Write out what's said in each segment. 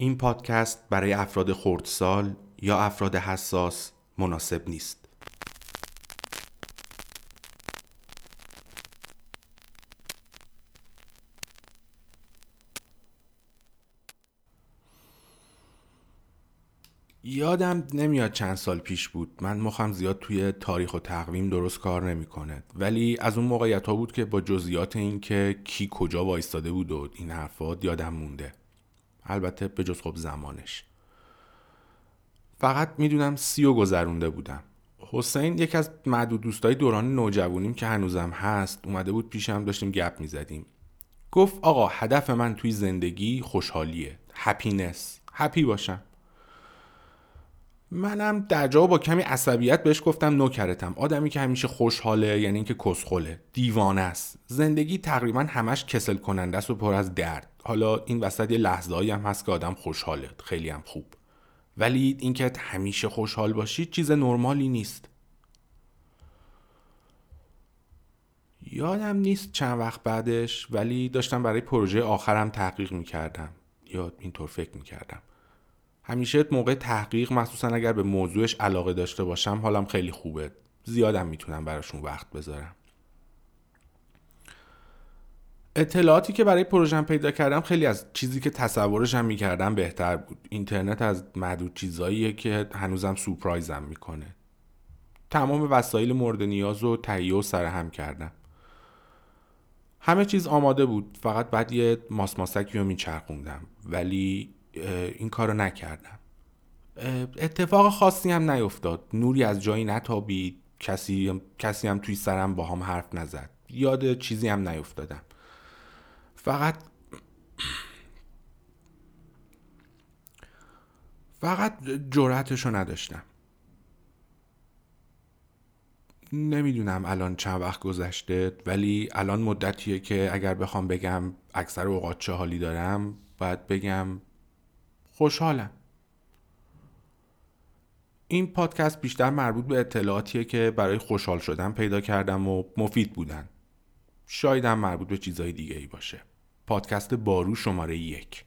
این پادکست برای افراد خردسال یا افراد حساس مناسب نیست. یادم نمیاد چند سال پیش بود. من مخم زیاد توی تاریخ و تقویم درست کار نمی‌کنه. ولی از اون موقعیت ها بود که با جزئیات این که کی کجا وایستاده بود و این حرفات یادم مونده. البته به جز خب زمانش. فقط می‌دونم سی و گذرونده بودم. حسین یکی از معدود دوستای دوران نوجوانیم که هنوزم هست اومده بود پیشم داشتیم گپ می‌زدیم. گفت آقا هدف من توی زندگی خوشحالیه. هپینس هپی باشم. منم در جا با کمی عصبیت بهش گفتم نوکرتم آدمی که همیشه خوشحاله یعنی اینکه کسخله دیوانه است. زندگی تقریبا همش کسل کننده است و پر از درد. حالا این وسط یه لحظه هم هست که آدم خوشحاله. خیلی هم خوب. ولی اینکه همیشه خوشحال باشی چیز نرمالی نیست. یادم نیست چند وقت بعدش ولی داشتم برای پروژه آخرم تحقیق می‌کردم. یا اینطور فکر می‌کردم. همیشه موقع تحقیق مخصوصا اگر به موضوعش علاقه داشته باشم حالم خیلی خوبه. زیادم می‌تونم براشون وقت بذارم. اطلاعاتی که برای پروژم پیدا کردم خیلی از چیزی که تصورشم می‌کردم بهتر بود. اینترنت از معدود چیزاییه که هنوزم سورپرایزم می‌کنه. تمام وسایل مورد نیاز و تهیه و سرهم کردم. همه چیز آماده بود. فقط بعد یه ماسماسکی رو میچرخوندم. ولی این کارو نکردم. اتفاق خاصی هم نیفتاد. نوری از جایی نتابید. کسی, کسی هم توی سرم با حرف نزد. یاد چیزی هم نیفتادم. فقط فقط جرأتشو نداشتم. نمی‌دونم الان چند وقت گذشته ولی الان مدتیه که اگر بخوام بگم اکثر اوقات چه حالی دارم باید بگم خوشحالم. این پادکست بیشتر مربوط به اطلاعاتیه که برای خوشحال شدن پیدا کردم و مفید بودن. شایدم مربوط به چیزهای دیگه ای باشه. پادکست بارو شماره یک.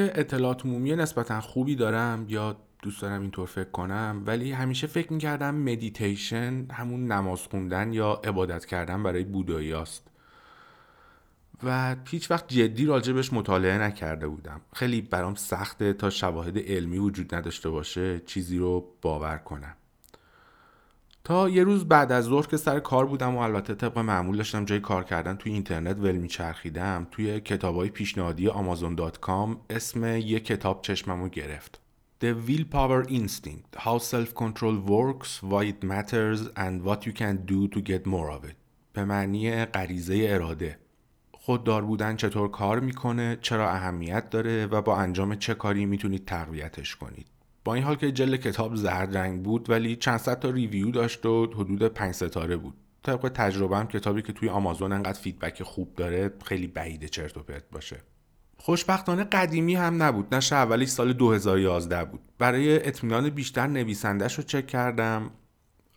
که اطلاعات عمومی نسبتا خوبی دارم یا دوست دارم اینطور فکر کنم ولی همیشه فکر می‌کردم مدیتیشن همون نماز خوندن یا عبادت کردن برای بودایی است و هیچ وقت جدی راجبش مطالعه نکرده بودم. خیلی برام سخته تا شواهد علمی وجود نداشته باشه چیزی رو باور کنم. تا یه روز بعد از ظهر که سر کار بودم و البته طبق معمول داشتم جای کار کردن توی اینترنت ول میچرخیدم توی کتابای پیشنهادی آمازون.com اسم یه کتاب چشممو گرفت. The Willpower Instinct How Self-Control Works, Why It Matters and What You Can Do to Get More of It. به معنی غریزه اراده. خوددار بودن چطور کار می‌کنه چرا اهمیت داره و با انجام چه کاری می‌تونید تقویتش کنید. این حال که جلد کتاب زرد رنگ بود ولی چند صد تا review داشت و حدود پنج ستاره بود. طبق تجربه هم کتابی که توی آمازون انقدر feedback خوب داره خیلی بعیده چرت و پرت باشه. خوشبختانه قدیمی هم نبود نشر اولیه سال 2011 بود. برای اطمینان بیشتر نویسندهش رو چک کردم.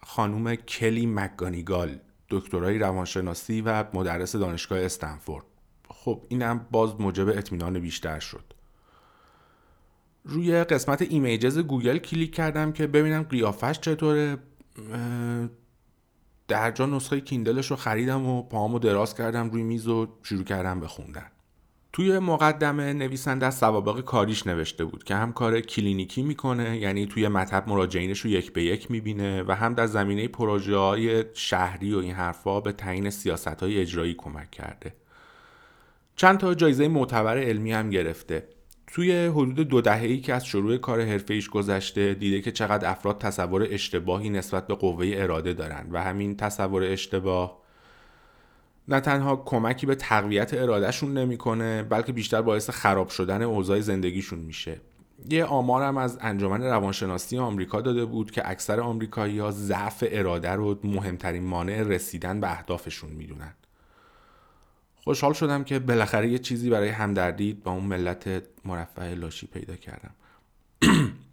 خانوم کلی مکگانیگال دکترای روانشناسی و مدرس دانشگاه استنفورد. خب اینم باز موجب اطمینان بیشتر شد. روی قسمت Images گوگل کلیک کردم که ببینم قیافش چطوره. در جا نسخه Kindle ش رو خریدم و پاهامو دراز کردم روی میز و شروع کردم به خوندن. توی مقدمه نویسنده از سوابق کاریش نوشته بود که هم کار کلینیکی می‌کنه یعنی توی مطب مراجعینش رو یک به یک می‌بینه و هم در زمینه پروژه های شهری و این حرفا به تعیین سیاست های اجرایی کمک کرده. چند تا جایزه معتبر علمی هم گرفته. توی حدود دو دهه‌ای که از شروع کار ایش گذشته دیده که چقدر افراد تصور اشتباهی نسبت به قوه اراده دارن و همین تصور اشتباه نه تنها کمکی به تقویت ارادهشون نمی‌کنه بلکه بیشتر باعث خراب شدن اوضاع زندگیشون میشه. یه آمارم از انجمن روانشناسی آمریکا داده بود که اکثر آمریکایی ها ضعف اراده رو مهمترین مانع رسیدن به اهدافشون می‌دونن. خوشحال شدم که بالاخره یه چیزی برای همدردی با اون ملت مرفع لاشی پیدا کردم.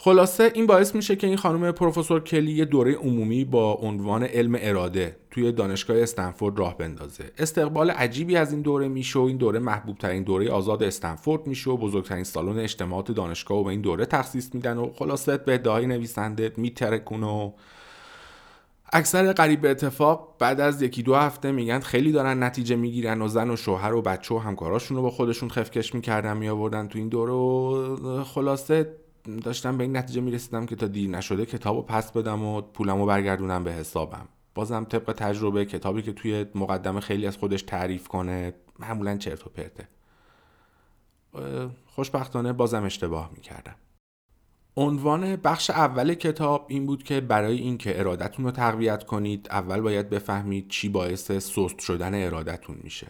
خلاصه این باعث میشه که این خانم پروفسور کلی یه دوره عمومی با عنوان علم اراده توی دانشگاه استنفورد راه بندازه. استقبال عجیبی از این دوره میشه و این دوره محبوب ترین دوره آزاد استنفورد میشه و بزرگترین سالن اجتماعات دانشگاه و به این دوره تخصیص میدن و خلاصه به ادعای نویسنده میترکونه و اکثر قریب به اتفاق بعد از یکی دو هفته میگن خیلی دارن نتیجه می‌گیرن و زن و شوهر و بچه و همکاراشون رو با خودشون خفکش می‌کردن میآوردن تو این دوره و خلاصه داشتم به این نتیجه می‌رسیدم که تا دیر نشده کتاب رو پس بدم و پولم رو برگردونم به حسابم. بازم طبق تجربه کتابی که توی مقدمه خیلی از خودش تعریف کنه معمولا چرت و پرته. خوشبختانه بازم اشتباه می‌کردم. عنوان بخش اول کتاب این بود که برای اینکه ارادتون رو تقویت کنید اول باید بفهمید چی باعث سست شدن ارادتون میشه.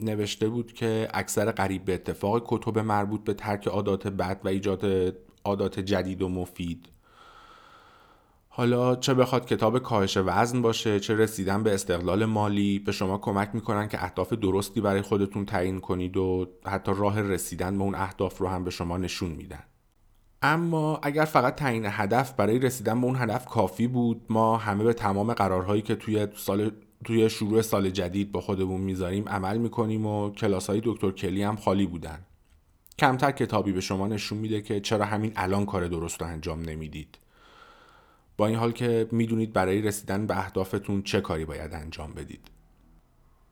نوشته بود که اکثر قریب به اتفاق کتب مربوط به ترک عادات بد و ایجاد عادات جدید و مفید. حالا چه بخواد کتاب کاهش وزن باشه چه رسیدن به استقلال مالی به شما کمک می‌کنن که اهداف درستی برای خودتون تعیین کنید و حتی راه رسیدن به اون اهداف رو هم به شما نشون میدن. اما اگر فقط تعیین هدف برای رسیدن به اون هدف کافی بود ما همه به تمام قرارهایی که توی سال توی شروع سال جدید با خودمون می‌ذاریم عمل می‌کنیم و کلاس های دکتر کلی هم خالی بودن. کمتر کتابی به شما نشون میده که چرا همین الان کار درست رو انجام نمی‌دید. با این حال که می‌دونید برای رسیدن به اهدافتون چه کاری باید انجام بدید.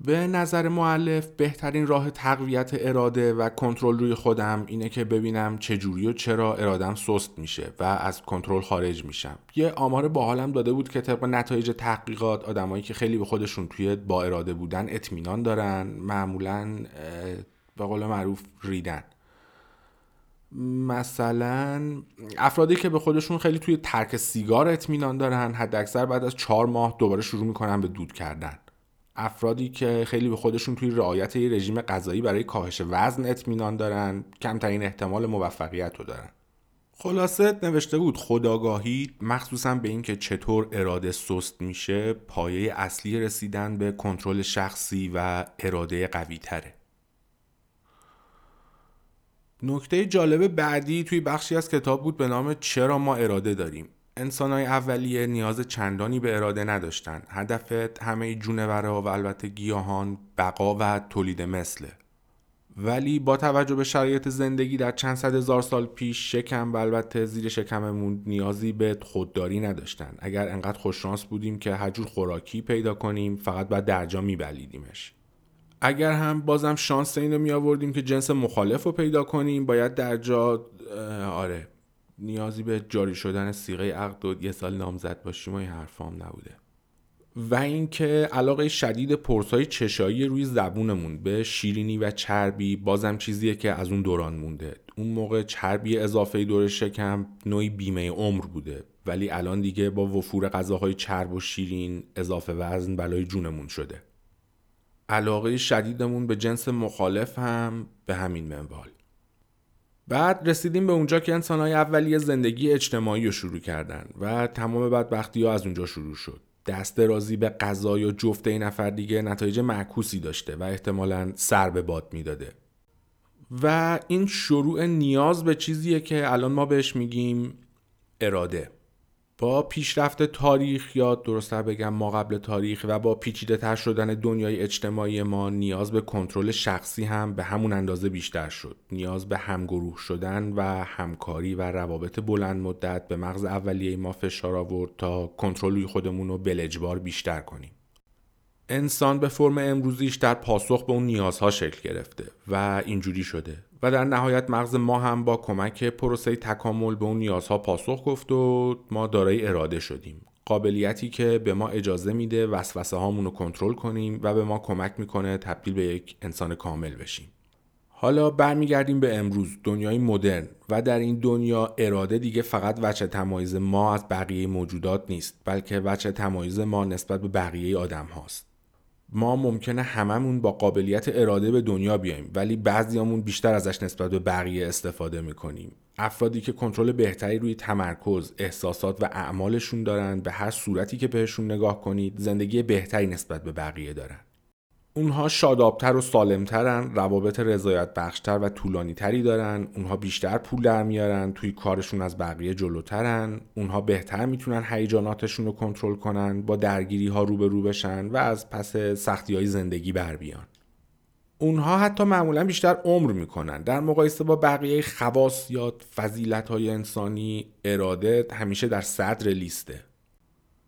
به نظر معلف بهترین راه تقویت اراده و کنترل روی خودم اینه که ببینم چجوری و چرا ارادم سست میشه و از کنترل خارج میشم. یه آمار باحالم داده بود که طبق نتایج تحقیقات آدمایی که خیلی به خودشون توی با اراده بودن اطمینان دارن معمولا به قول معروف ریدن. مثلا افرادی که به خودشون خیلی توی ترک سیگار اطمینان دارن حداکثر بعد از چهار ماه دوباره شروع می‌کنن به دود کردن. افرادی که خیلی به خودشون توی رعایت یه رژیم غذایی برای کاهش وزن اطمینان دارن کمترین احتمال موفقیت رو دارن. خلاصه نوشته بود خداگاهی مخصوصا به اینکه چطور اراده سست میشه پایه اصلی رسیدن به کنترل شخصی و اراده قوی تره. نکته جالب بعدی توی بخشی از کتاب بود به نام چرا ما اراده داریم. انسانهای اولیه نیاز چندانی به اراده نداشتن هدف همه جونورها و البته گیاهان بقا و تولید مثله. ولی با توجه به شرایط زندگی در چند صد هزار سال پیش شکم و البته زیر شکممون نیازی به خودداری نداشتن اگر انقدر خوششانس بودیم که هر جور خوراکی پیدا کنیم فقط باید درجا میبلیدیمش. اگر هم بازم شانس این رو می آوردیم که جنس مخالف رو پیدا کنیم باید در جا آره. نیازی به جاری شدن سیغه عقد و یه سال نامزد باشیم و این حرفام نبوده. و اینکه علاقه شدید پرسای چشایی روی زبونمون به شیرینی و چربی بازم چیزیه که از اون دوران مونده. اون موقع چربی اضافه دور شکم نوعی بیمه عمر بوده. ولی الان دیگه با وفور غذاهای چرب و شیرین اضافه وزن بلای جونمون شده. علاقه شدیدمون به جنس مخالف هم به همین منوال. بعد رسیدیم به اونجا که انسانهای اولیه زندگی اجتماعی رو شروع کردن و تمام بدبختی ها از اونجا شروع شد. دست رازی به غذا یا جفت این نفر دیگه نتایج معکوسی داشته و احتمالا سر به باد می‌داده. و این شروع نیاز به چیزیه که الان ما بهش میگیم اراده. با پیشرفت تاریخ یا درستتر بگم ما قبل تاریخ و با پیچیده تر شدن دنیای اجتماعی ما نیاز به کنترل شخصی هم به همون اندازه بیشتر شد. نیاز به همگروه شدن و همکاری و روابط بلند مدت به مغز اولیه ما فشار آورد تا کنترل خودمون رو بلجبار بیشتر کنیم. انسان به فرم امروزیش در پاسخ به اون نیازها شکل گرفته و اینجوری شده. و در نهایت مغز ما هم با کمک پروسه تکامل به اون نیازها پاسخ گفت و ما دارای اراده شدیم. قابلیتی که به ما اجازه میده وسوسه هامون رو کنترل کنیم و به ما کمک می‌کنه تبدیل به یک انسان کامل بشیم. حالا برمیگردیم به امروز دنیای مدرن و در این دنیا اراده دیگه فقط وچه تمایز ما از بقیه موجودات نیست بلکه وچه تمایز ما نسبت به بقیه آدم هاست ما ممکنه هممون با قابلیت اراده به دنیا بیایم ولی بعضیامون بیشتر ازش نسبت به بقیه استفاده می‌کنیم. افرادی که کنترل بهتری روی تمرکز احساسات و اعمالشون دارن به هر صورتی که بهشون نگاه کنید زندگی بهتری نسبت به بقیه دارن. اونها شادابتر و سالمترن روابط رضایت بخشتر و طولانی تری دارن اونها بیشتر پول در میارن توی کارشون از بقیه جلوترن اونها بهتر می‌تونن هیجاناتشون رو کنترل کنن با درگیری ها روبرو بشن و از پس سختی های زندگی بر بیان. اونها حتی معمولا بیشتر عمر می‌کنن. در مقایسه با بقیه خواص یا فضیلت های انسانی اراده همیشه در صدر لیسته.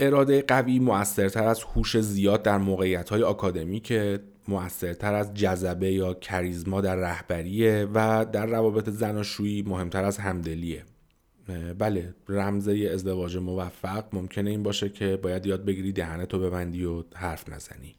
اراده قوی موثرتر از هوش زیاد در موقعیت های آکادمیکه موثرتر از جذبه یا کریزما در رهبریه و در روابط زناشویی مهمتر از همدلیه. بله رمزه ازدواج موفق ممکنه این باشه که باید یاد بگیری دهنتو ببندی و حرف نزنی.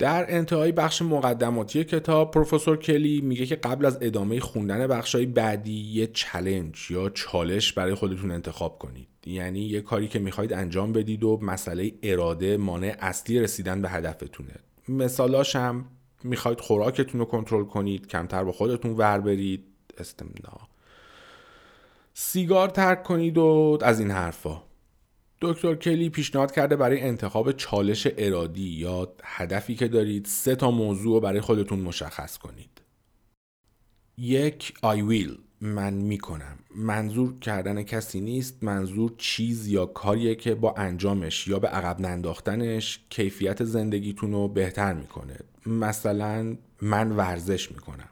در انتهای بخش مقدماتی کتاب پروفسور کلی میگه که قبل از ادامه خوندن بخشهای بعدی یه چلنج یا چالش برای خودتون انتخاب کنید. یعنی یه کاری که می‌خواید انجام بدید و مسئله اراده مانع اصلی رسیدن به هدفتونه. مثالاش هم می‌خواید خوراکتون رو کنترل کنید کمتر با خودتون ور برید استمنا. سیگار ترک کنید و از این حرفا. دکتر کلی پیشنهاد کرده برای انتخاب چالش ارادی یا هدفی که دارید سه تا موضوع برای خودتون مشخص کنید. یک I will من می‌کنم. منظور کردن کسی نیست منظور چیز یا کاریه که با انجامش یا به عقب ننداختنش کیفیت زندگیتون رو بهتر می‌کنه. مثلا من ورزش می‌کنم.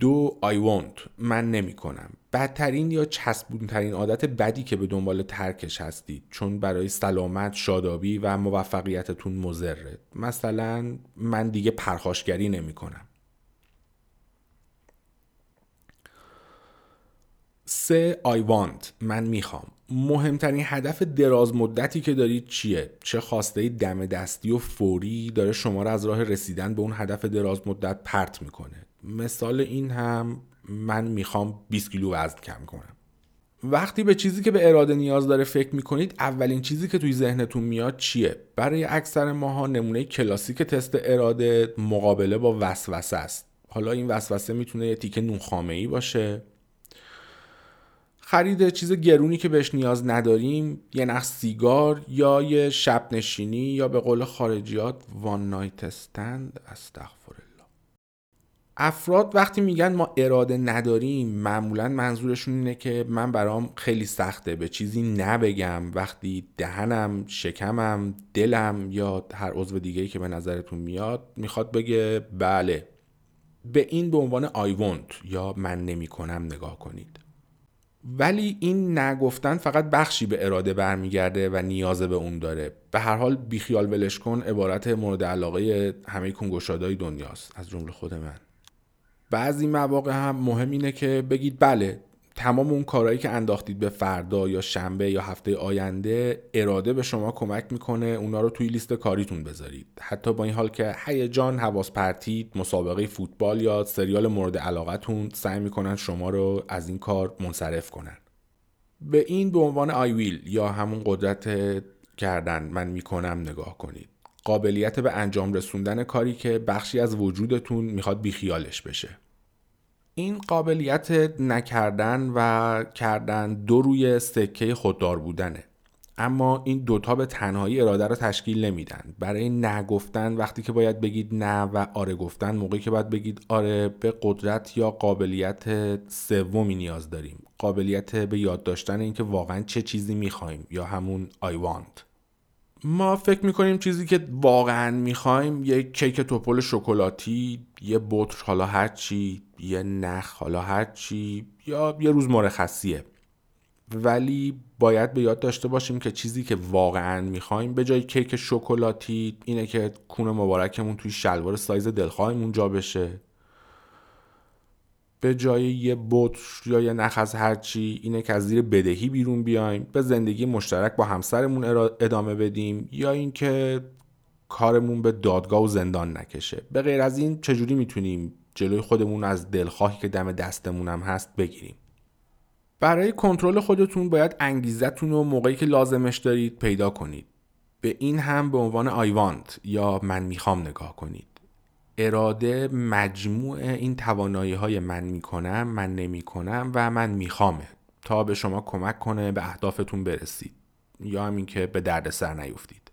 دو I want من نمی کنم بدترین یا چسبونترین عادت بدی که به دنبال ترکش هستید چون برای سلامت شادابی و موفقیتتون مزره مثلا من دیگه پرخاشگری نمی کنم سه I want. من می‌خوام. مهمترین هدف دراز مدتی که دارید چیه؟ چه خواسته دم دستی و فوری داره شما را از راه رسیدن به اون هدف دراز مدت پرت می‌کنه. مثال این هم من می‌خوام 20 کیلو وزن کم کنم. وقتی به چیزی که به اراده نیاز داره فکر می‌کنید اولین چیزی که توی ذهنتون میاد چیه؟ برای اکثر ماها نمونه کلاسیک تست اراده مقابله با وسوسه است. حالا این وسوسه می‌تونه یه تیکه نون ای باشه. خرید چیز گرونی که بهش نیاز نداریم یه نخ سیگار یا یه شب نشینی یا به قول خارجیات وان نایت استند استغفر افراد وقتی میگن ما اراده نداریم معمولا منظورشون اینه که من برام خیلی سخته به چیزی نبگم. وقتی دهنم شکمم دلم یا هر عضو دیگه که به نظرتون میاد می‌خواد بگه بله. به این به عنوان want یا من نمی کنم نگاه کنید. ولی این نگفتن فقط بخشی به اراده برمیگرده و نیاز به اون داره. به هر حال بیخیال ولش کن عبارت مورد علاقه همه کنگوشادای دنیاست از جمله خود من. بعضی مواقع هم مهم اینه که بگید بله تمام اون کارهایی که انداختید به فردا یا شنبه یا هفته آینده اراده به شما کمک می‌کنه اونا رو توی لیست کاریتون بذارید. حتی با این حال که هیجان حواس پرتید مسابقه فوتبال یا سریال مورد علاقتون سعی می‌کنن شما رو از این کار منصرف کنن. به این به عنوان آی ویل یا همون قدرت کردن من می‌کنم نگاه کنید. قابلیت به انجام رسوندن کاری که بخشی از وجودتون می‌خواد بیخیالش بشه. این قابلیت نکردن و کردن دو روی سکه خوددار بودنه. اما این دوتا به تنهایی اراده رو تشکیل نمیدن. برای نگفتن وقتی که باید بگید نه و آره گفتن موقعی که باید بگید آره به قدرت یا قابلیت سومی نیاز داریم. قابلیت به یاد داشتن اینکه واقعا چه چیزی می‌خوایم یا همون I want. ما فکر می‌کنیم چیزی که واقعا می‌خوایم یه کیک توپل شکلاتی یه بطر حالا هرچی یه نخ حالا هرچی یا یه روز مرخصیه. ولی باید به یاد داشته باشیم که چیزی که واقعا می‌خوایم به جای کیک شکلاتی اینه که کون مبارکمون توی شلوار سایز دلخواهمون جا بشه. به جای یه بطر یا یه نخ از هرچی اینه که از زیر بدهی بیرون بیایم به زندگی مشترک با همسرمون ادامه بدیم یا اینکه کارمون به دادگاه و زندان نکشه. به غیر از این چجوری می‌تونیم جلوی خودمون از دلخواهی که دم دستمون هم هست بگیریم؟ برای کنترل خودتون باید انگیزتون رو موقعی که لازمش دارید پیدا کنید. به این هم به عنوان آیوانت یا من می‌خوام نگاه کنید. اراده مجموع این توانایی های من می‌کنم من نمی‌کنم و من میخوامه تا به شما کمک کنه به اهدافتون برسید یا همین که به درد سر نیفتید.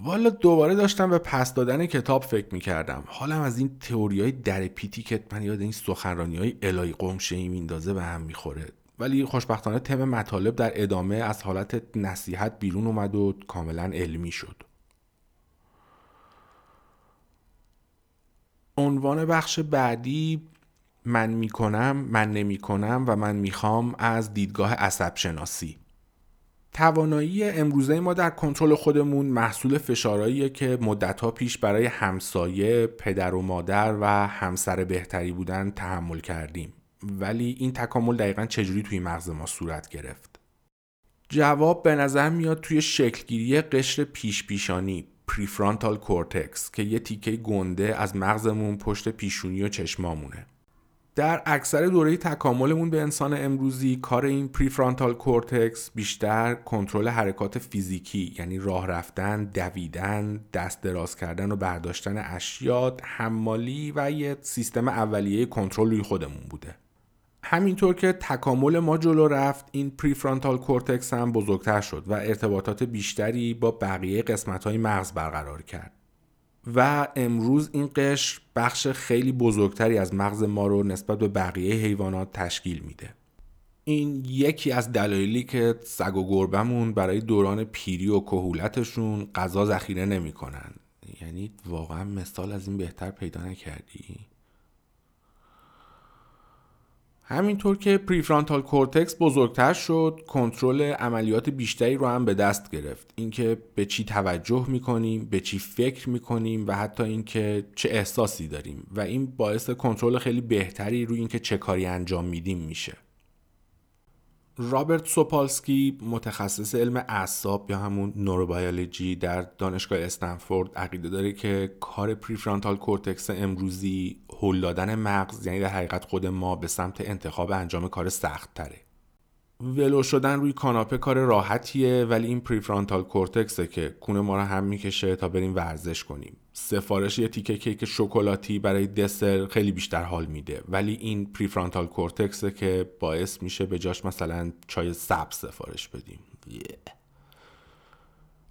والا دوباره داشتم به پس دادن کتاب فکر می‌کردم. حالم از این تئوری های در پیتی که من یاد این سخنرانی های الهی قمشه ای میندازه به هم می‌خوره. ولی خوشبختانه تم مطالب در ادامه از حالت نصیحت بیرون اومد و کاملا علمی شد. عنوان بخش بعدی من می‌کنم من نمی‌کنم و من می‌خوام از دیدگاه عصب شناسی توانایی امروزه ما در کنترل خودمون محصول فشارهاییه که مدتها پیش برای همسایه، پدر و مادر و همسر بهتری بودن تحمل کردیم. ولی این تکامل دقیقا چجوری توی مغز ما صورت گرفت؟ جواب به نظر میاد توی شکلگیری قشر پیش پیشانی prefrontal cortex که یه تیکه گنده از مغزمون پشت پیشونی و چشمامونه. در اکثر دوره تکاملمون به انسان امروزی کار این prefrontal cortex بیشتر کنترل حرکات فیزیکی یعنی راه رفتن، دویدن، دست دراز کردن و برداشتن اشیاء، حمالی و یه سیستم اولیه کنترل روی خودمون بوده. همینطور که تکامل ما جلو رفت این prefrontal cortex هم بزرگتر شد و ارتباطات بیشتری با بقیه قسمت های مغز برقرار کرد. و امروز این قشر بخش خیلی بزرگتری از مغز ما رو نسبت به بقیه حیوانات تشکیل میده. این یکی از دلایلی که سگ و گربمون برای دوران پیری و کهولتشون غذا ذخیره نمی‌کنن. یعنی واقعا مثال از این بهتر پیدا نکردی؟ همینطور که prefrontal cortex بزرگتر شد کنترل عملیات بیشتری رو هم به دست گرفت. اینکه به چی توجه می‌کنیم به چی فکر می‌کنیم و حتی اینکه چه احساسی داریم. و این باعث کنترل خیلی بهتری روی اینکه چه کاری انجام میدیم میشه. رابرت ساپولسکی متخصص علم اعصاب یا همون نوروبیولوژی در دانشگاه استنفورد عقیده داره که کار prefrontal cortex امروزی هل دادن مغز یعنی در حقیقت خود ما به سمت انتخاب انجام کار سخت تره. ولو شدن روی کاناپه کار راحتیه ولی این prefrontal cortex ه که کون ما رو هم می‌کشه تا بریم ورزش کنیم. سفارش یه تیکه کیک شکلاتی برای دسر خیلی بیشتر حال میده. ولی این prefrontal cortex ه که باعث میشه به جاش مثلا چای سبز سفارش بدیم.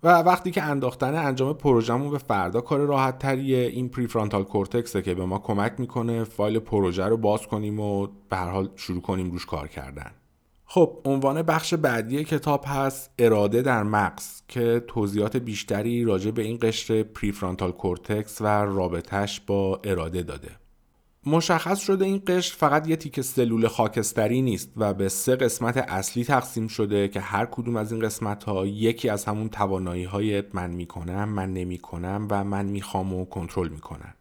و وقتی که انداختن انجام پروژهمون به فردا کار راحت تریه این prefrontal cortex ه که به ما کمک می‌کنه فایل پروژه رو باز کنیم و به هر حال شروع کنیم روش کار کردن. خب عنوان بخش بعدی کتاب هست اراده در مغز که توضیحات بیشتری راجع به این قشر prefrontal cortex و رابطش با اراده داده. مشخص شده این قشر فقط یه تیکه سلول خاکستری نیست و به سه قسمت اصلی تقسیم شده که هر کدوم از این قسمت ها یکی از همون توانایی های من می‌کنم من نمی‌کنم و من می‌خوام و کنترل می‌کنن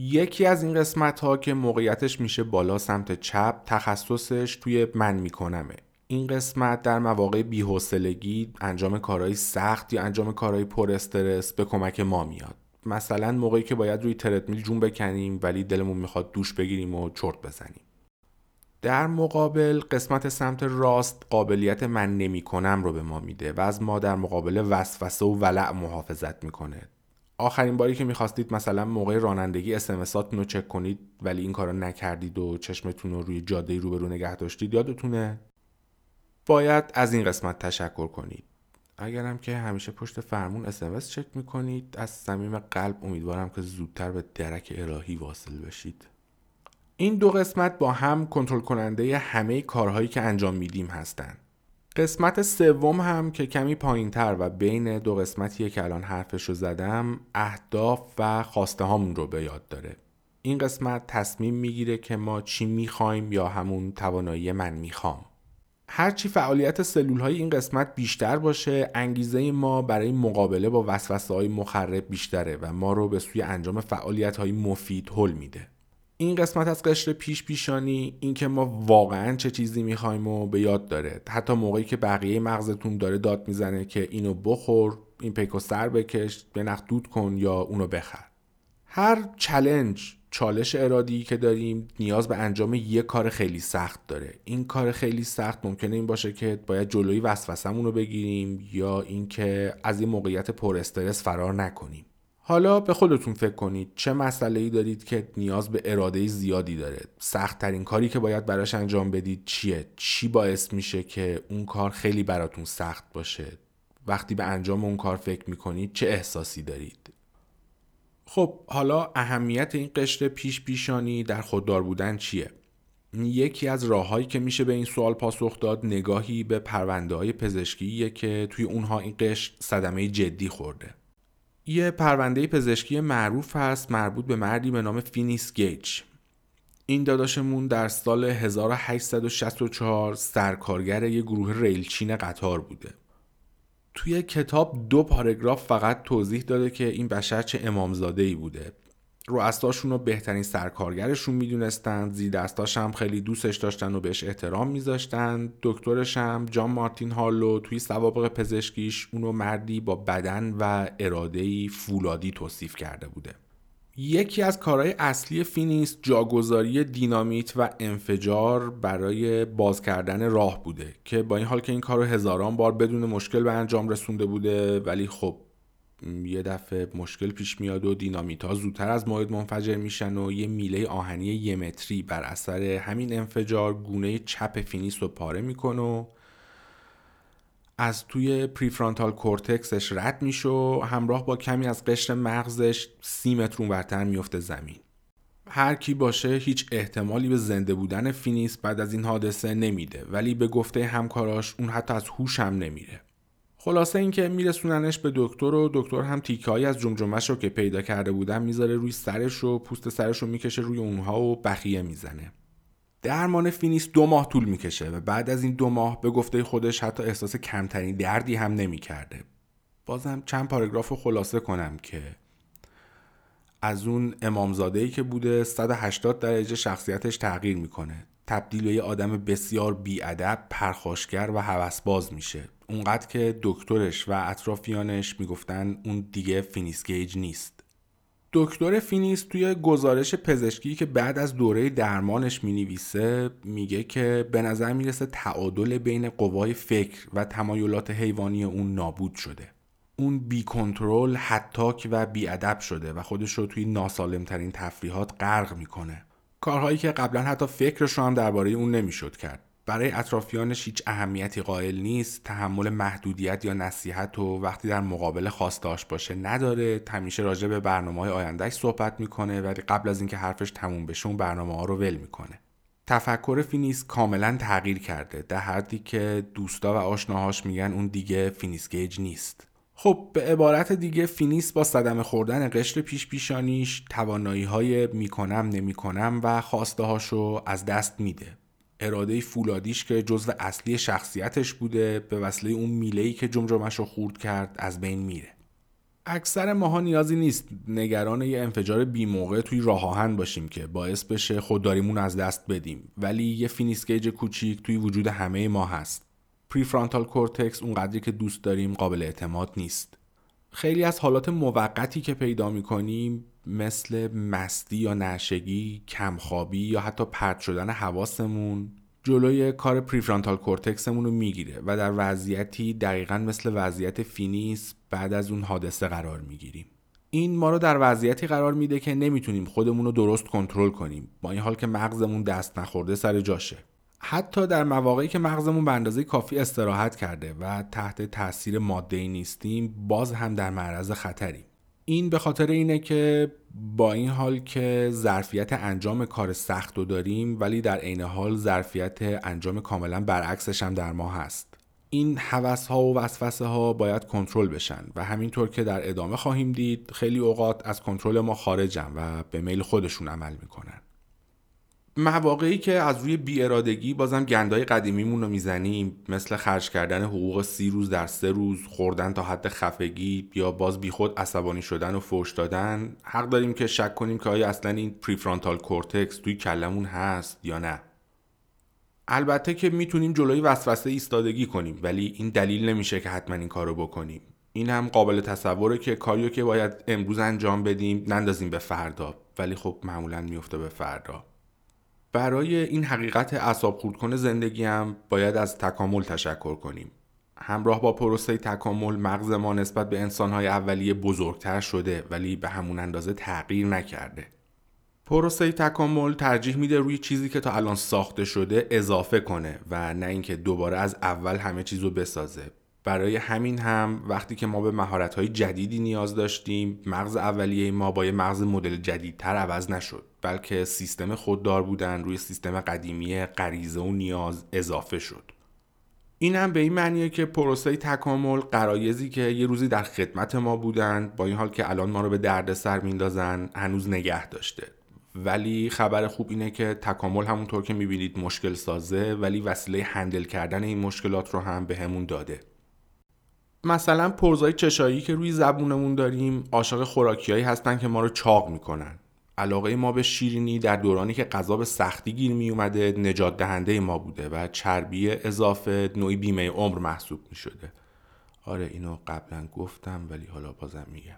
یکی از این قسمت ها که موقعیتش میشه بالا سمت چپ تخصصش توی من میکنمه. این قسمت در مواقع بیحوصلگی انجام کارهای سخت یا انجام کارهای پر استرس به کمک ما میاد. مثلا موقعی که باید روی تردمیل جون بکنیم ولی دلمون می‌خواد دوش بگیریم و چرت بزنیم. در مقابل قسمت سمت راست قابلیت من نمی کنم رو به ما میده و از ما در مقابل وسوسه و ولع محافظت می‌کنه. آخرین باری که می‌خواستید مثلا موقع رانندگی اسمساتون رو چک کنید ولی این کارو نکردید و چشمتون رو روی جاده روبرو نگه داشتید یادتونه؟ باید از این قسمت تشکر کنید. اگرم که همیشه پشت فرمون اسمس چک می‌کنید از صمیم قلب امیدوارم که زودتر به درک الهی واصل بشید. این دو قسمت با هم کنترل کننده همه کارهایی که انجام میدیم هستند قسمت سوم هم که کمی پایین تر و بین دو قسمتیه که الان حرفش رو زدم اهداف و خواسته هامون رو به یاد داره. این قسمت تصمیم می‌گیره که ما چی می‌خوایم یا همون توانایی من می‌خوام. هرچی فعالیت سلول های این قسمت بیشتر باشه انگیزه ما برای مقابله با وسوسه های مخرب بیشتره و ما رو به سوی انجام فعالیت های مفید حل میده. این قسمت از قشر پیش پیشانی اینکه ما واقعا چه چیزی می‌خوایم و به یاد داره. حتی موقعی که بقیه مغزتون داره داد می‌زنه که اینو بخور این پیکو سر بکش به دود کن یا اونو بخر. هر چلنج چالش ارادی که داریم نیاز به انجام یه کار خیلی سخت داره. این کار خیلی سخت ممکنه این باشه که باید جلوی وسوسمون رو بگیریم یا اینکه از این موقعیت پر استرس فرار نکنیم. حالا به خودتون فکر کنید چه مسئله ای دارید که نیاز به اراده زیادی داره؟ سخت ترین کاری که باید براش انجام بدید چیه؟ چی باعث میشه که اون کار خیلی براتون سخت باشه؟ وقتی به انجام اون کار فکر می‌کنید چه احساسی دارید؟ خب حالا اهمیت این قشر پیش پیشانی در خوددار بودن چیه؟ یکی از راههایی که میشه به این سوال پاسخ داد نگاهی به پرونده های پزشکیه که توی اونها این قشر صدمه جدی خورده. یه پرونده پزشکی معروف هست مربوط به مردی به نام فینیس گیج. این داداشمون در سال 1864 سرکارگر یه گروه ریلچین قطار بوده. توی کتاب دو پاراگراف فقط توضیح داده که این بشر چه امامزاده ای بوده. رؤساشون رو بهترین سرکارگرشون می‌دونستند زیر دستاش هم خیلی دوستش داشتن و بهش احترام میذاشتن. دکترش هم جان مارتین هارلو توی سوابق پزشکیش اونو مردی با بدن و اراده فولادی توصیف کرده بوده. یکی از کارهای اصلی فینیس جاگذاری دینامیت و انفجار برای باز کردن راه بوده که با این حال که این کار رو هزاران بار بدون مشکل به انجام رسونده بوده ولی خب یه دفعه مشکل پیش میاد و دینامیت ها زودتر از موعد منفجر میشن و یه میله آهنی یه متری بر اثر همین انفجار گونه چپ فینیس رو پاره می‌کنه و از توی prefrontal cortex ش رد میشه و همراه با کمی از قشر مغزش سی متر اونورتر میفته زمین. هر کی باشه هیچ احتمالی به زنده بودن فینیس بعد از این حادثه نمیده ولی به گفته همکاراش اون حتی از هوش هم نمیره. خلاصه اینکه میرسوننش به دکتر و دکتر هم تیکهایی از جمجمش رو که پیدا کرده بودن می‌ذاره روی سرش و پوست سرش رو می‌کشه روی اونها و بخیه می‌زنه. درمان فینیس دو ماه طول می‌کشه و بعد از این دو ماه به گفته خودش حتی احساس کمترین دردی هم نمی‌کرده. بازم چند پاراگراف رو خلاصه کنم که از اون امامزاده ای که بوده 180 درجه شخصیتش تغییر می‌کنه. تبدیل به یه آدم بسیار بی ادب پرخاشگر و هوسباز میشه. اونقدر که دکترش و اطرافیانش می‌گفتن اون دیگه فینیس گیج نیست. دکتر فینیس توی گزارش پزشکی که بعد از دوره درمانش می نویسه میگه که به نظر می‌رسه تعادل بین قوای فکر و تمایلات حیوانی اون نابود شده. اون بی کنترل هتاک و بی ادب شده و خودش رو توی ناسالمترین تفریحات غرق می‌کنه. کارهایی که قبلا حتی فکرش رو هم درباره اون نمی‌شد کرد. برای اطرافیانش هیچ اهمیتی قائل نیست تحمل محدودیت یا نصیحت رو وقتی در مقابل خواستاش باشه نداره. همیشه راجع به برنامه های آیندهش صحبت می‌کنه ولی قبل از اینکه حرفش تموم بشه اون برنامه ها رو ول می‌کنه. تفکر فینیس کاملا تغییر کرده در حدی که دوستا و آشناهاش میگن اون دیگه فینیس گیج نیست. خب به عبارت دیگه فینیس با صدمه خوردن قشر پیش پیشانیش توانایی های می‌کنم نمی‌کنم و خواسته هاشو از دست میده. اراده فولادیش که جزو اصلی شخصیتش بوده به وسیله اون میلهی که جمجمش رو خورد کرد از بین میره. اکثر ماها نیازی نیست نگران یه انفجار بی موقع توی راه آهن باشیم که باعث بشه خودداریمون از دست بدیم. ولی یه فینیس گیج کوچیک توی وجود همه ما هست. prefrontal cortex اونقدری که دوست داریم قابل اعتماد نیست. خیلی از حالات موقتی که پیدا می‌کنیم مثل مستی یا نشگی، کمخوابی یا حتی پرت شدن حواسمون جلوی کار prefrontal cortex مون رو می‌گیره و در وضعیتی دقیقا مثل وضعیت فینیس بعد از اون حادثه قرار می‌گیریم. این ما رو در وضعیتی قرار میده که نمی‌تونیم خودمون رو درست کنترل کنیم. با این حال که مغزمون دست نخورده سر جاشه. حتی در مواقعی که مغزمون به اندازه کافی استراحت کرده و تحت تاثیر ماده نیستیم باز هم در معرض خطریم. این به خاطر اینه که با این حال که ظرفیت انجام کار سخت رو داریم ولی در عین حال ظرفیت انجام کاملا برعکسش هم در ما هست. این حوث ها و وسوسه ها باید کنترل بشن و همینطور که در ادامه خواهیم دید خیلی اوقات از کنترل ما خارجن و به میل خودشون عمل می‌کنن. مواقعی که از روی بی ارادگی بازم گندای قدیمیمون رو می‌زنیم مثل خرج کردن حقوق سی روز در سه روز خوردن تا حد خفگی یا باز بیخود عصبانی شدن و فوش دادن حق داریم که شک کنیم که آیا اصلا این prefrontal cortex توی کلمون هست یا نه. البته که می‌تونیم جلوی وسوسه ایستادگی کنیم ولی این دلیل نمیشه که حتما این کارو بکنیم. این هم قابل تصوره که کاریو که باید امروز انجام بدیم نندازیم به فردا ولی خب معمولا میفته به فردا. برای این حقیقت اصاب خورد کنه زندگی هم باید از تکامل تشکر کنیم. همراه با پروسه تکامل مغز ما نسبت به انسانهای اولیه بزرگتر شده ولی به همون اندازه تغییر نکرده. پروسه تکامل ترجیح میده روی چیزی که تا الان ساخته شده اضافه کنه و نه اینکه دوباره از اول همه چیز رو بسازه. برای همین هم وقتی که ما به مهارت‌های جدیدی نیاز داشتیم مغز اولیه ما با یه مغز مدل جدیدتر عوض نشد بلکه سیستم خوددار بودن روی سیستم قدیمی غریزه و نیاز اضافه شد. این هم به این معنیه که پروسه تکامل قرایزی که یه روزی در خدمت ما بودن با این حال که الان ما رو به درد سر میندازن هنوز نگه داشته. ولی خبر خوب اینه که تکامل همونطور که می‌بینید مشکل سازه ولی وسیله هندل کردن این مشکلات رو هم به همون داده. مثلا پرزای چشایی که روی زبونمون داریم عاشق خوراکیایی هستن که ما رو چاق می‌کنن. علاقه ما به شیرینی در دورانی که غذا به سختی گیر می اومده نجات دهنده ما بوده و چربی اضافه نوعی بیمه عمر محسوب می شده آره اینو قبلا گفتم ولی حالا بازم میگم.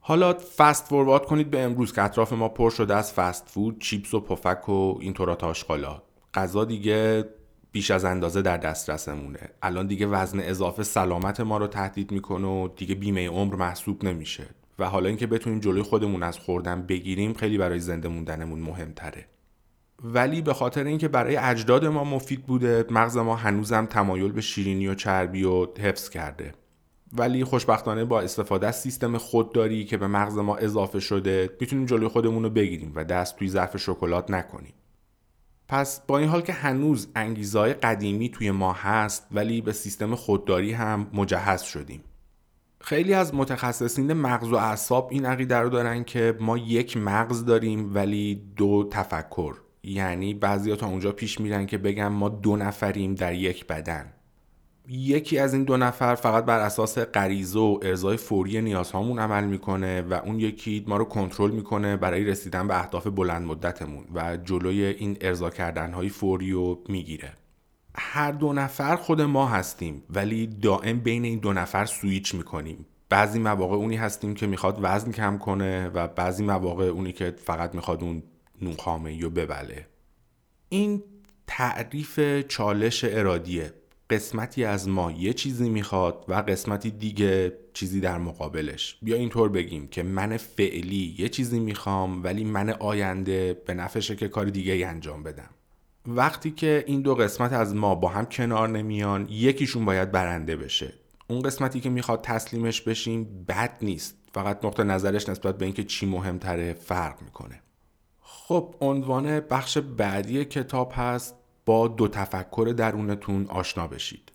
حالا فست فوروارد کنید به امروز که اطراف ما پر شده از فست فود چیپس و پفک و این طورا تاشقالا غذا دیگه بیش از اندازه در دسترسمونه. الان دیگه وزن اضافه سلامت ما رو تهدید می‌کنه و دیگه بیمه عمر محسوب نمیشه. و حالا اینکه بتونیم جلوی خودمون از خوردن بگیریم خیلی برای زنده موندنمون مهمتره. ولی به خاطر اینکه برای اجداد ما مفید بوده مغز ما هنوزم تمایل به شیرینی و چربی و حفظ کرده. ولی خوشبختانه با استفاده از سیستم خودداری که به مغز ما اضافه شده می‌تونیم جلوی خودمون رو بگیریم و دست توی ظرف شکلات نکنیم. پس با این حال که هنوز انگیزهای قدیمی توی ما هست ولی به سیستم خودداری هم مجهز شدیم. خیلی از متخصصین مغز و اعصاب این عقیده رو دارن که ما یک مغز داریم ولی دو تفکر. یعنی بعضی تا اونجا پیش میرن که بگن ما دو نفریم در یک بدن. یکی از این دو نفر فقط بر اساس غریزه و ارزای فوری نیازهامون عمل می‌کنه و اون یکی ما رو کنترل می‌کنه برای رسیدن به اهداف بلند مدتمون و جلوی این ارضا کردنهای فوری رو می‌گیره. هر دو نفر خود ما هستیم ولی دائم بین این دو نفر سویچ می‌کنیم. بعضی مواقع اونی هستیم که می‌خواد وزن کم کنه و بعضی مواقع اونی که فقط می‌خواد اون نون خامه رو ببله. این تعریف چالش ارادیه. قسمتی از ما یه چیزی می‌خواد و قسمتی دیگه چیزی در مقابلش. بیا اینطور بگیم که من فعلی یه چیزی می‌خوام ولی من آینده به نفشه که کار دیگه انجام بدم. وقتی که این دو قسمت از ما با هم کنار نمیان یکیشون باید برنده بشه. اون قسمتی که می‌خواد تسلیمش بشیم بد نیست. فقط نقطه نظرش نسبت به اینکه چی مهمتره فرق می‌کنه. خب عنوان بخش بعدی کتاب هست با دو تفکر درونتون آشنا بشید.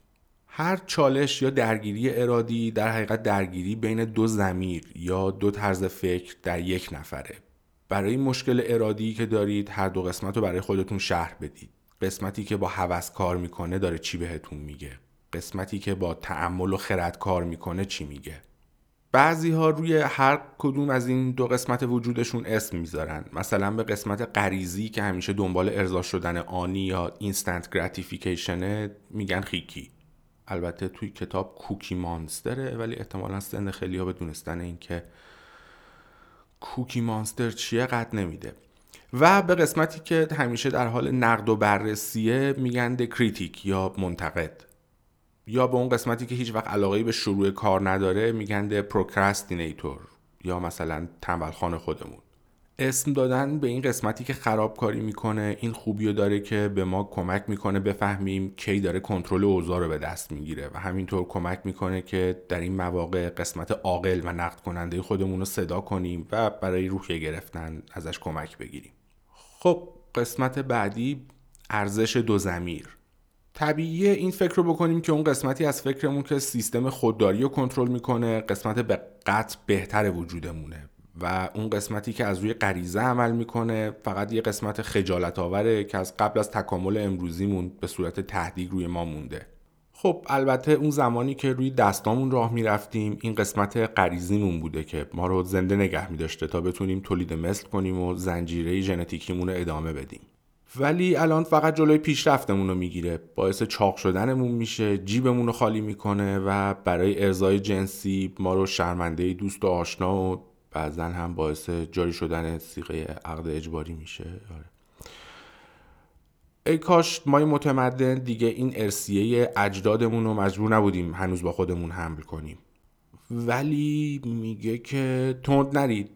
هر چالش یا درگیری ارادی در حقیقت درگیری بین دو زمیر یا دو طرز فکر در یک نفره. برای مشکل ارادی که دارید هر دو قسمت رو برای خودتون شرح بدید. قسمتی که با هوس کار می‌کنه داره چی بهتون میگه؟ قسمتی که با تعمل و خرد کار می‌کنه چی میگه؟ بعضی ها روی هر کدوم از این دو قسمت وجودشون اسم می‌ذارن. مثلا به قسمت غریزی که همیشه دنبال ارضا شدن آنی یا instant gratification ه میگن خیکی. البته توی کتاب Cookie Monster ه ولی احتمالا سن خیلی ها به دونستن این که Cookie Monster چیه قد نمیده. و به قسمتی که همیشه در حال نقد و بررسیه میگن critic یا منتقد. یا به اون قسمتی که هیچ وقت علاقه به شروع کار نداره میگن پروکرستینیتور یا مثلا تنبلخان خودمون. اسم دادن به این قسمتی که خرابکاری می‌کنه این خوبی رو داره که به ما کمک می‌کنه بفهمیم کی داره کنترل اوضاع رو به دست می‌گیره و همینطور کمک می‌کنه که در این مواقع قسمت عاقل و نقد کننده خودمون رو صدا کنیم و برای روحیه گرفتن ازش کمک بگیریم. خب قسمت بعدی ارزش دو زمیر طبیعیه این فکر رو بکنیم که اون قسمتی از فکرمون که سیستم خودداری رو کنترل می‌کنه قسمت به قطع بهتر وجودمونه و اون قسمتی که از روی غریزه عمل می‌کنه فقط یه قسمت خجالت آوره که از قبل از تکامل امروزیمون به صورت تهدید روی ما مونده. خب البته اون زمانی که روی دستامون راه می‌رفتیم این قسمت غریزیمون بوده که ما رو زنده نگه میداشته تا بتونیم تولید مثل کنیم و زنجیره ژنتیکیمون رو ادامه بدیم. ولی الان فقط جلوی پیشرفتمون رو می‌گیره. باعث چاق شدنمون میشه جیبمون رو خالی می‌کنه و برای ارزای جنسی ما رو شرمنده دوست و آشنا و بعضا هم باعث جاری شدن سیغه عقد اجباری میشه. آره. ای کاش ما متمدن دیگه این ارسیه اجدادمون رو مجبور نبودیم هنوز با خودمون حمل کنیم. ولی میگه که تند نرید.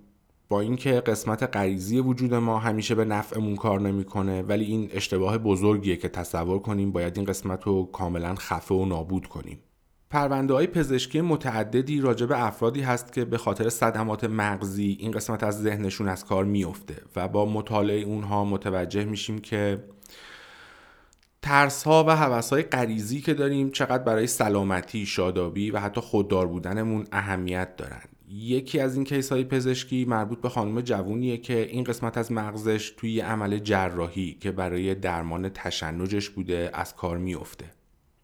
با اینکه قسمت غریزی وجود ما همیشه به نفعمون کار نمی‌کنه ولی این اشتباه بزرگیه که تصور کنیم باید این قسمت رو کاملا خفه و نابود کنیم. پرونده های پزشکی متعددی راجع به افرادی هست که به خاطر صدمات مغزی این قسمت از ذهنشون از کار میفته و با مطالعه اونها متوجه میشیم که ترس ها و حوث های غریزی که داریم چقدر برای سلامتی، شادابی و حتی خوددار بودنمون اهمیت دارن یکی از این کیس های پزشکی مربوط به خانم جوونیه که این قسمت از مغزش توی عمل جراحی که برای درمان تشنجش بوده از کار میفته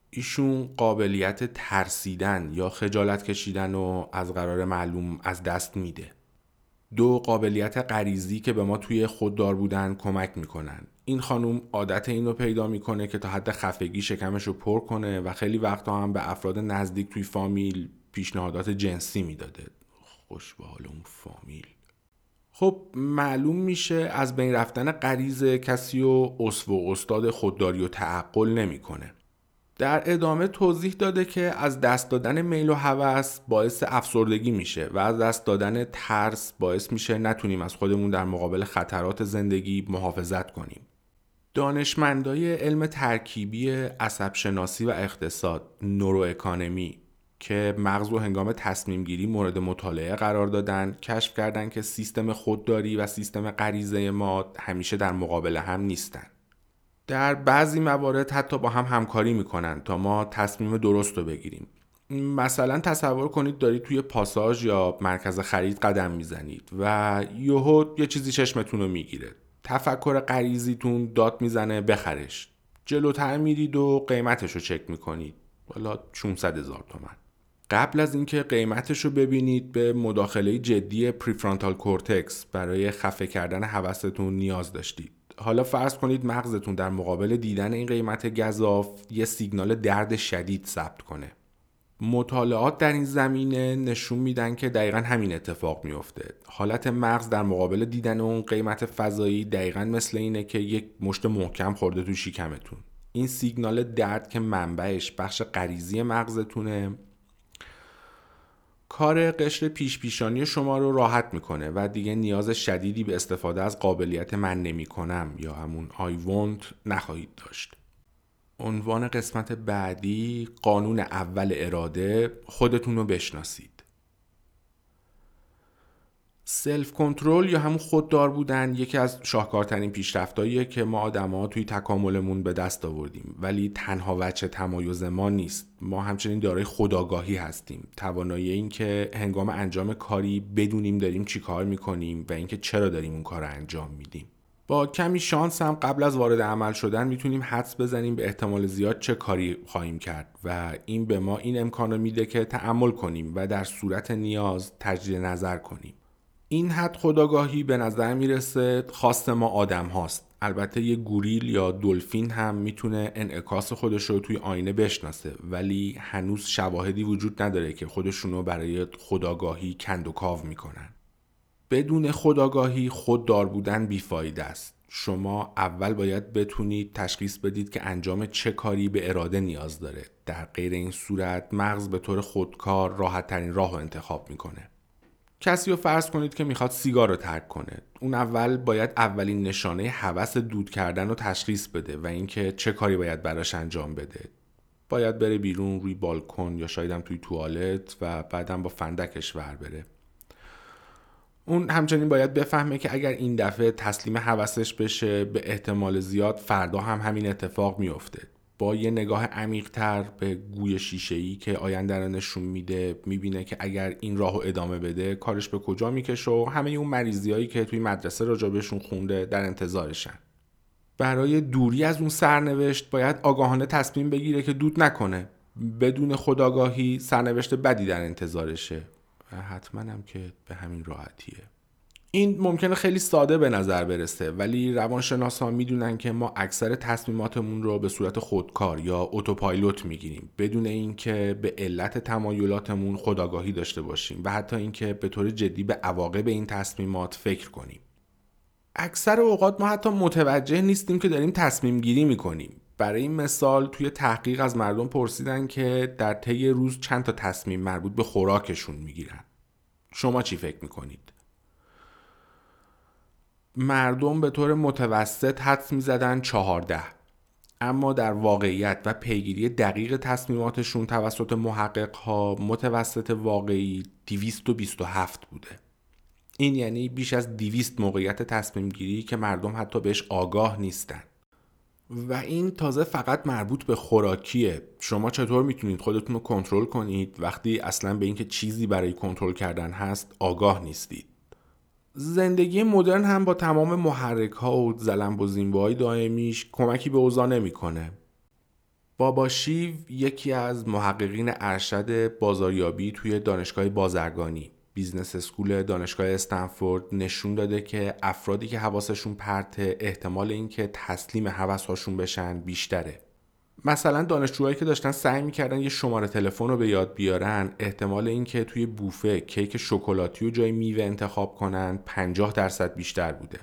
ایشون قابلیت ترسیدن یا خجالت کشیدن و از قرار معلوم از دست میده. دو قابلیت غریزی که به ما توی خوددار بودن کمک می‌کنن. این خانوم عادت اینو پیدا می‌کنه که تا حد خفگی شکمش رو پر کنه و خیلی وقتا هم به افراد نزدیک توی فامیل پیشنهادات جنسی می‌داده. خوش به اون فامیل خب معلوم میشه از بین رفتن غریز کسی و اصف و استاد خودداری و تعقل نمی‌کنه در ادامه توضیح داده که از دست دادن میل و هوس باعث افسردگی میشه و از دست دادن ترس باعث میشه نتونیم از خودمون در مقابل خطرات زندگی محافظت کنیم. دانشمندای علم ترکیبی عصب شناسی و اقتصاد نورو اکانومی که مغز و هنگام تصمیم گیری مورد مطالعه قرار دادن کشف کردند که سیستم خودداری و سیستم غریزه ما همیشه در مقابل هم نیستند. در بعضی موارد حتی با هم همکاری می‌کنن تا ما تصمیم درست رو بگیریم. مثلا تصور کنید دارید توی پاساژ یا مرکز خرید قدم می‌زنید و یهو یه چیزی چشمتون رو می‌گیره. تفکر غریزیتون داد می‌زنه بخرش. جلوتر میرید و قیمتش رو چک می‌کنید. حالا 600 هزار تومن. قبل از اینکه قیمتش رو ببینید به مداخله جدی prefrontal cortex برای خفه کردن هوستون نیاز داشتید. حالا فرض کنید مغزتون در مقابل دیدن این قیمت گزاف یه سیگنال درد شدید ثبت کنه. مطالعات در این زمینه نشون میدن که دقیقا همین اتفاق میفته. حالت مغز در مقابل دیدن اون قیمت فضایی دقیقا مثل اینه که یک مشت محکم خورده تو شکمتون. این سیگنال درد که منبعش بخش غریزی مغزتونه کار قشر پیش پیشانی شما رو راحت می‌کنه و دیگه نیاز شدیدی به استفاده از قابلیت من نمی کنم یا همون I want نخواهید داشت. عنوان قسمت بعدی قانون اول اراده خودتون رو بشناسید. سلف کنترل یا همون خوددار بودن یکی از شاهکارترین پیشرفتاییه که ما آدما توی تکاملمون به دست آوردیم. ولی تنها وجه تمایز ما نیست. ما همچنین دارای خداگاهی هستیم. توانایی این که هنگام انجام کاری بدونیم داریم چی کار می‌کنیم و اینکه چرا داریم اون کار رو انجام میدیم. با کمی شانس هم قبل از وارد عمل شدن می‌تونیم حدس بزنیم به احتمال زیاد چه کاری خواهیم کرد و این به ما این امکان میده که تعمل کنیم و در صورت نیاز تجدید نظر کنیم. این حد خداگاهی به نظر می‌رسه خواست ما آدم هاست. البته یه گوریل یا دلفین هم می‌تونه انعکاس خودش رو توی آینه بشناسه ولی هنوز شواهدی وجود نداره که خودشون رو برای خداگاهی کند و کاو می‌کنن. بدون خداگاهی خوددار بودن بیفایده است. شما اول باید بتونید تشخیص بدید که انجام چه کاری به اراده نیاز داره. در غیر این صورت مغز به طور خودکار راحت ترین راه رو انتخاب می‌کنه. کسی رو فرض کنید که می‌خواد سیگار رو ترک کنه. اون اول باید اولین نشانه هوس دود کردن رو تشخیص بده و اینکه چه کاری باید براش انجام بده. باید بره بیرون روی بالکن یا شاید هم توی توالت و بعدم با فندکش ور بره. اون همچنین باید بفهمه که اگر این دفعه تسلیم حوسش بشه به احتمال زیاد فردا هم همین اتفاق میافته. با یه نگاه عمیقتر به گوی شیشه ای که آینده رو نشون میده می‌بینه که اگر این راهو ادامه بده کارش به کجا می‌کشه و همه اون مریضی هایی که توی مدرسه راجبشون خونده در انتظارشن. برای دوری از اون سرنوشت باید آگاهانه تصمیم بگیره که دود نکنه. بدون خداگاهی سرنوشت بدی در انتظارشه. و حتما هم که به همین راحتیه. این ممکنه خیلی ساده به نظر برسه ولی روانشناسان می‌دونن که ما اکثر تصمیماتمون رو به صورت خودکار یا اتوپایلوت می‌گیریم بدون اینکه به علت تمایلاتمون خداگاهی داشته باشیم و حتی اینکه به طور جدی به عواقب این تصمیمات فکر کنیم. اکثر اوقات ما حتی متوجه نیستیم که داریم تصمیم گیری می‌کنیم. برای این مثال توی تحقیق از مردم پرسیدن که در طی روز چند تا تصمیم مربوط به خوراکشون می‌گیرن. شما چی فکر می‌کنید؟ مردم به طور متوسط حدس می‌زدن چهارده. اما در واقعیت و پیگیری دقیق تصمیماتشون توسط محقق ها متوسط واقعی 227 بوده. این یعنی بیش از 200 موقعیت تصمیم گیری که مردم حتی بهش آگاه نیستن. و این تازه فقط مربوط به خوراکیه. شما چطور می‌تونید خودتون رو کنترل کنید؟ وقتی اصلا به اینکه چیزی برای کنترل کردن هست آگاه نیستید. زندگی مدرن هم با تمام محرک ها و زلم و دائمیش کمکی به اوضاع نمی‌کنه. بابا شیو یکی از محققین ارشد بازاریابی توی دانشگاه بازرگانی business school دانشگاه استنفورد نشون داده که افرادی که حواسشون پرته احتمال اینکه تسلیم هوس‌هاشون بشن بیشتره مثلا دانشجوهایی که داشتن سعی می‌کردن یه شماره تلفن رو به یاد بیارن احتمال اینکه توی بوفه کیک شکلاتی به جای میوه انتخاب کنن 50 درصد بیشتر بوده.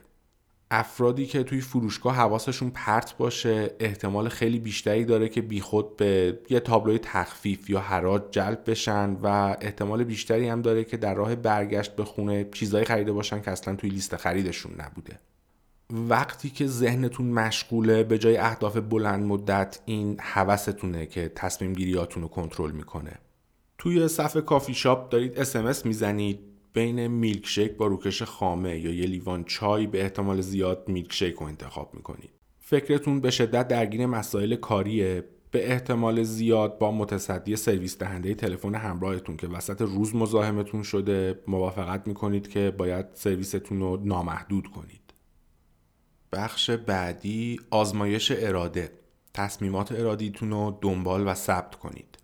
افرادی که توی فروشگاه حواسشون پرت باشه احتمال خیلی بیشتری داره که بیخود به یه تابلوی تخفیف یا حراج جلب بشن و احتمال بیشتری هم داره که در راه برگشت به خونه چیزایی خریده باشن که اصلا توی لیست خریدشون نبوده. وقتی که ذهنتون مشغوله به جای اهداف بلند مدت این حوستونه که تصمیم گیریاتون رو کنترل می‌کنه. توی صفحه کافی شاپ دارید اسمس می‌زنید. بین میلک شیک با روکش خامه یا یه لیوان چای به احتمال زیاد میلک شیک رو انتخاب می‌کنید. فکرتون به شدت درگیر مسائل کاریه. به احتمال زیاد با متصدی سرویس دهنده تلفن همراهتون که وسط روز مزاحمتون شده موافقت می‌کنید که باید سرویستون رو نامحدود کنید. بخش بعدی آزمایش اراده. تصمیمات ارادیتون رو دنبال و ثبت کنید.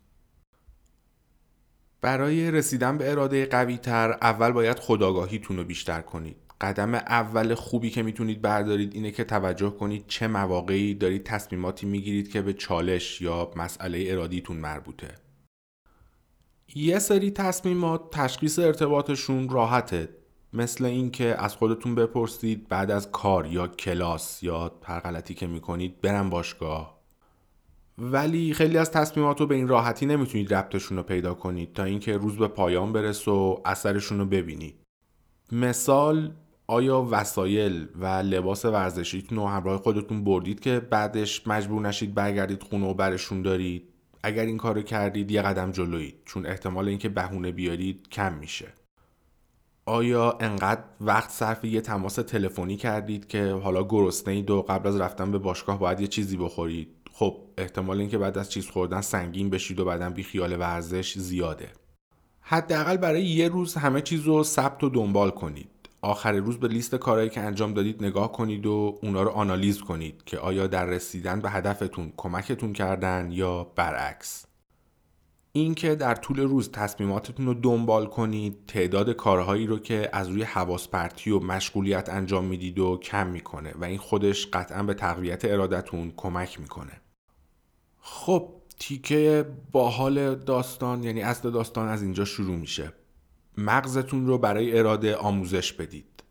برای رسیدن به اراده قوی تر اول باید خداگاهیتون رو بیشتر کنید. قدم اول خوبی که می‌تونید بردارید اینه که توجه کنید چه مواقعی دارید تصمیماتی می‌گیرید که به چالش یا مسئله ارادیتون مربوطه. یه سری تصمیمات تشخیص ارتباطشون راحته. مثل اینکه از خودتون بپرسید بعد از کار یا کلاس یا هر غلطی که می‌کنید برم باشگاه. ولی خیلی از تصمیمات رو به این راحتی نمی‌تونید ربطشون رو پیدا کنید تا اینکه روز به پایان برس و اثرشون رو ببینید. مثال آیا وسایل و لباس ورزشیتون رو همراه خودتون بردید که بعدش مجبور نشید برگردید خونه و برشون دارید؟ اگر این کارو کردید یه قدم جلویید چون احتمال اینکه بهونه بیارید کم میشه. آیا انقدر وقت صرف یه تماس تلفنی کردید که حالا گرسنه اید و قبل از رفتن به باشگاه باید یه چیزی بخورید؟ خب احتمال اینکه بعد از چیز خوردن سنگین بشید و بعدا بی خیال ورزش زیاده. حداقل برای یه روز همه چیز رو ثبت و دنبال کنید. آخر روز به لیست کارهایی که انجام دادید نگاه کنید و اونا رو آنالیز کنید که آیا در رسیدن به هدفتون کمکتون کردن یا برعکس. اینکه در طول روز تصمیماتتون رو دنبال کنید تعداد کارهایی رو که از روی حواس پرتی و مشغولیت انجام می‌دید و کم می‌کنه و این خودش قطعا به تقویت ارادتون کمک می‌کنه. خب تیکه باحال داستان یعنی اصل داستان از اینجا شروع میشه. مغزتون رو برای اراده آموزش بدید.